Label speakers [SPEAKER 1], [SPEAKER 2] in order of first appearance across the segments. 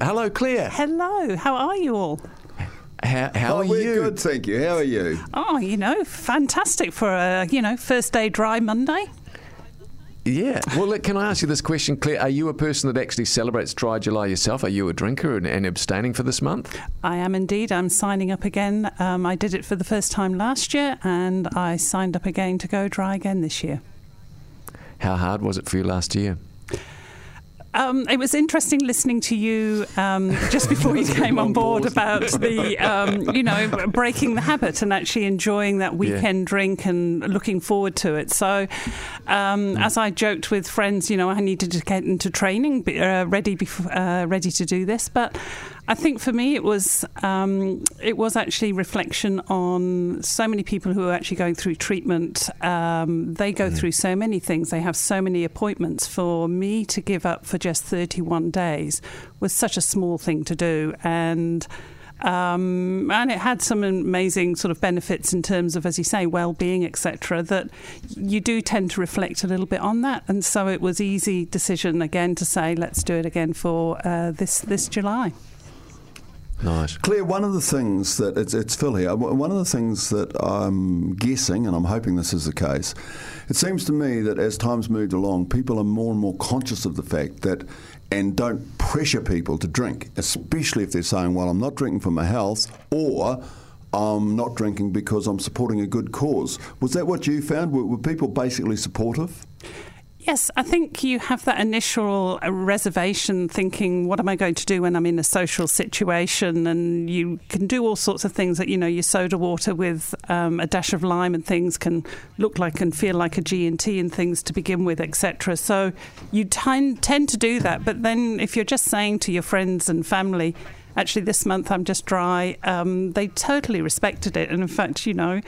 [SPEAKER 1] Hello, Claire.
[SPEAKER 2] Hello, how are you all?
[SPEAKER 1] How, how
[SPEAKER 3] oh,
[SPEAKER 1] are
[SPEAKER 3] we're
[SPEAKER 1] you?
[SPEAKER 3] good, thank you. How are you?
[SPEAKER 2] Oh, you know, fantastic for a, you know, first day dry Monday.
[SPEAKER 1] Yeah. Well, look, can I ask you this question, Claire? Are you a person that actually celebrates Dry July yourself? Are you a drinker and, and abstaining for this month?
[SPEAKER 2] I am indeed. I'm signing up again. Um, I did it for the first time last year, and I signed up again to go dry again this year.
[SPEAKER 1] How hard was it for you last year?
[SPEAKER 2] Um, it was interesting listening to you um, just before you came on board about the, um, you know, breaking the habit and actually enjoying that weekend yeah. drink and looking forward to it. So, mm. as I joked with friends, you know, I needed to get into training, uh, ready, before, uh, ready to do this. But I think for me, it was um, it was actually reflection on so many people who are actually going through treatment. Um, they go mm. through so many things. They have so many appointments. For me to give up for just 31 days was such a small thing to do, and. Um, and it had some amazing sort of benefits in terms of, as you say, well-being, etc. That you do tend to reflect a little bit on that, and so it was easy decision again to say, let's do it again for uh, this this July.
[SPEAKER 1] Nice.
[SPEAKER 3] Claire, one of the things that it's, it's Phil here. One of the things that I'm guessing, and I'm hoping this is the case, it seems to me that as time's moved along, people are more and more conscious of the fact that, and don't pressure people to drink, especially if they're saying, "Well, I'm not drinking for my health," or I'm not drinking because I'm supporting a good cause. Was that what you found? Were, were people basically supportive?
[SPEAKER 2] Yes, I think you have that initial uh, reservation thinking, what am I going to do when I'm in a social situation? And you can do all sorts of things that, you know, your soda water with um, a dash of lime and things can look like and feel like a G&T and things to begin with, etc. So you tend, tend to do that. But then if you're just saying to your friends and family, actually, this month I'm just dry, um, they totally respected it. And in fact, you know,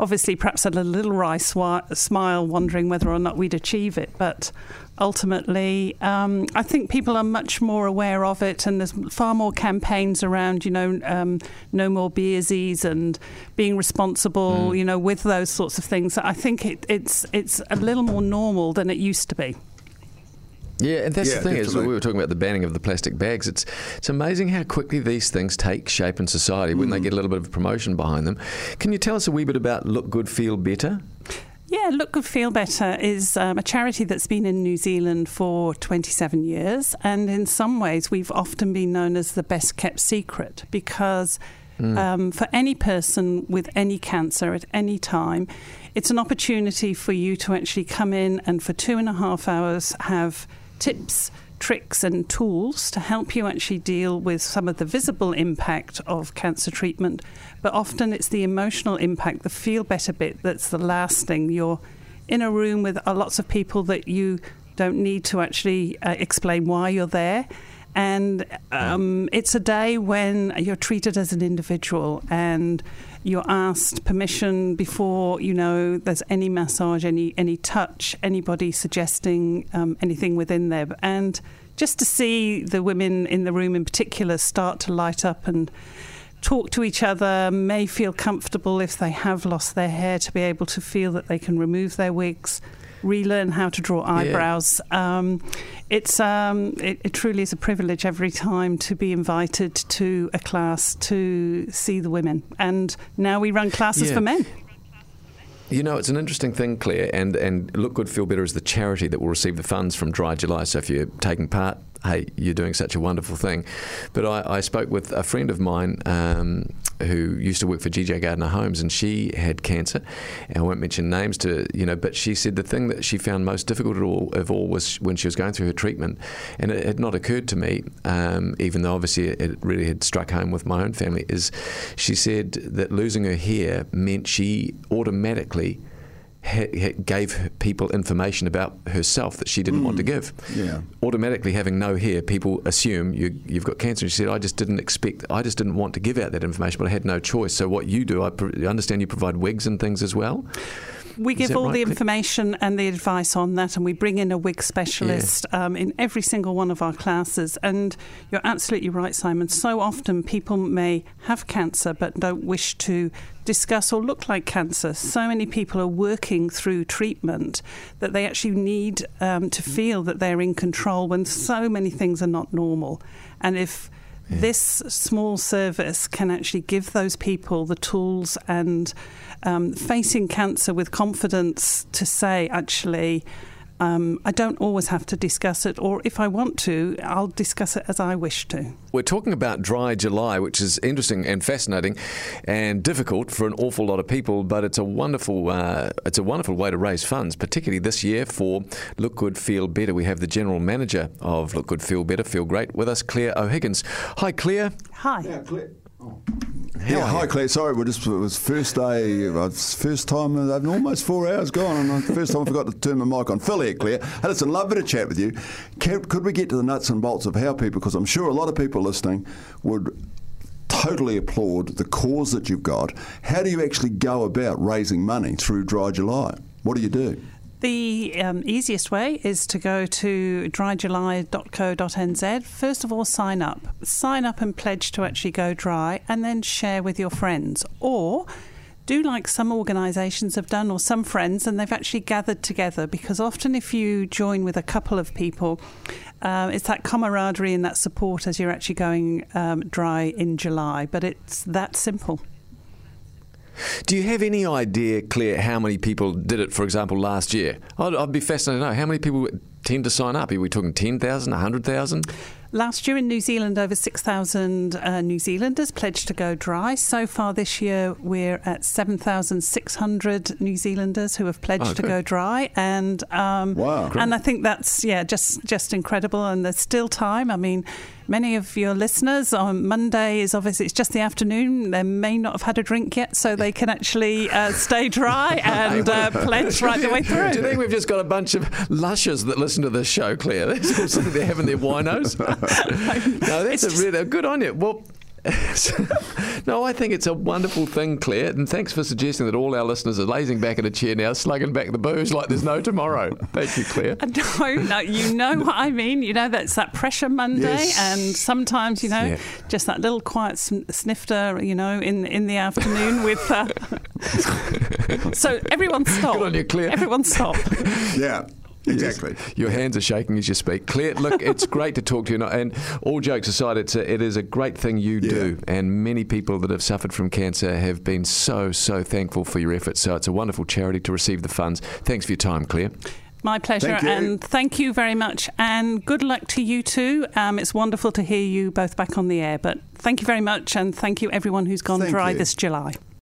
[SPEAKER 2] obviously perhaps had a little wry swi- smile, wondering whether or not we'd achieve it. But ultimately, um, I think people are much more aware of it, and there's far more campaigns around, you know, um, no more beersies and being responsible, mm. you know, with those sorts of things. I think it, it's it's a little more normal than it used to be.
[SPEAKER 1] Yeah, and that's yeah, the thing is we were talking about the banning of the plastic bags. It's it's amazing how quickly these things take shape in society when mm. they get a little bit of promotion behind them. Can you tell us a wee bit about Look Good, Feel Better?
[SPEAKER 2] Yeah, Look Good Feel Better is um, a charity that's been in New Zealand for 27 years. And in some ways, we've often been known as the best kept secret because mm. um, for any person with any cancer at any time, it's an opportunity for you to actually come in and for two and a half hours have tips, tricks, and tools to help you actually deal with some of the visible impact of cancer treatment. But often it's the emotional impact, the feel better bit, that's the lasting. You're in a room with lots of people that you don't need to actually uh, explain why you're there. And um, it's a day when you're treated as an individual and you're asked permission before you know there's any massage, any any touch, anybody suggesting um, anything within there, and just to see the women in the room in particular start to light up and talk to each other, may feel comfortable if they have lost their hair to be able to feel that they can remove their wigs relearn how to draw eyebrows. Yeah. Um, it's um, it, it, truly is a privilege every time to be invited to a class to see the women, and now we run classes
[SPEAKER 1] yeah.
[SPEAKER 2] for men.
[SPEAKER 1] You know, it's an interesting thing, Claire, and, and Look Good, Feel Better is the charity that will receive the funds from Dry July. So if you're taking part, hey, you're doing such a wonderful thing. But I, I spoke with a friend of mine um, who used to work for GJ Gardner Homes, and she had cancer. And I won't mention names to you know, but she said the thing that she found most difficult of all, of all was when she was going through her treatment, and it had not occurred to me, um, even though obviously it really had struck home with my own family. Is she said that losing her hair meant she automatically gave people information about herself that she didn't mm. want to mm. give.
[SPEAKER 3] Yeah.
[SPEAKER 1] Automatically having no hair, people assume you, have got cancer. And She said, I just didn't expect, I just didn't want to give out that information, but I had no choice. So what you do, I, I understand you provide wigs and things as well.
[SPEAKER 2] We give all right, the information and the advice on that, and we bring in a wig specialist yeah. um, in every single one of our classes. And you're absolutely right, Simon. So often people may have cancer but don't wish to discuss or look like cancer. So many people are working through treatment that they actually need um, to feel that they're in control when so many things are not normal. And if yeah. this small service can actually give those people the tools and um, facing cancer with confidence to say, actually, um, I don't always have to discuss it, or if I want to, I'll discuss it as I wish to.
[SPEAKER 1] We're talking about dry July, which is interesting and fascinating, and difficult for an awful lot of people. But it's a wonderful, uh, it's a wonderful way to raise funds, particularly this year for Look Good, Feel Better. We have the general manager of Look Good, Feel Better, Feel Great with us, Claire O'Higgins. Hi, Claire.
[SPEAKER 2] Hi. Yeah, Claire.
[SPEAKER 3] Oh. Yeah, hi Claire. Sorry, we just it was first day, uh, first time. I've almost four hours gone, and the first time I forgot to turn my mic on. Phil here, Claire. Hey, listen, lovely to chat with you. Can, could we get to the nuts and bolts of how people? Because I'm sure a lot of people listening would totally applaud the cause that you've got. How do you actually go about raising money through Dry July? What do you do?
[SPEAKER 2] The um, easiest way is to go to dryjuly.co.nz. First of all, sign up. Sign up and pledge to actually go dry, and then share with your friends. Or do like some organisations have done, or some friends, and they've actually gathered together. Because often, if you join with a couple of people, uh, it's that camaraderie and that support as you're actually going um, dry in July. But it's that simple.
[SPEAKER 1] Do you have any idea, Claire, how many people did it, for example, last year? I'd, I'd be fascinated to know how many people tend to sign up. Are we talking 10,000, 100,000?
[SPEAKER 2] Last year in New Zealand, over 6,000 uh, New Zealanders pledged to go dry. So far this year, we're at 7,600 New Zealanders who have pledged oh, to go dry. And um, wow. and I think that's yeah, just just incredible. And there's still time. I mean, many of your listeners on Monday is obviously it's just the afternoon. They may not have had a drink yet, so they can actually uh, stay dry and uh, pledge right the way through.
[SPEAKER 1] Do you think we've just got a bunch of lushers that listen to this show, Claire? They're sitting there having their winos. no, that's a really good on you. Well, no, I think it's a wonderful thing, Claire, and thanks for suggesting that all our listeners are lazing back in a chair now, slugging back the booze like there's no tomorrow. Thank you, Claire.
[SPEAKER 2] No, no, you know what I mean. You know that's that pressure Monday, yes. and sometimes you know yeah. just that little quiet snifter, you know, in in the afternoon with. Uh... so everyone stop.
[SPEAKER 1] Good on you, Claire.
[SPEAKER 2] Everyone stop.
[SPEAKER 3] yeah. Exactly.
[SPEAKER 1] Your hands are shaking as you speak. Claire, look, it's great to talk to you. And all jokes aside, it's a, it is a great thing you yeah. do. And many people that have suffered from cancer have been so, so thankful for your efforts. So it's a wonderful charity to receive the funds. Thanks for your time, Claire.
[SPEAKER 2] My pleasure, thank and thank you very much. And good luck to you too. Um, it's wonderful to hear you both back on the air. But thank you very much, and thank you everyone who's gone thank dry you. this July.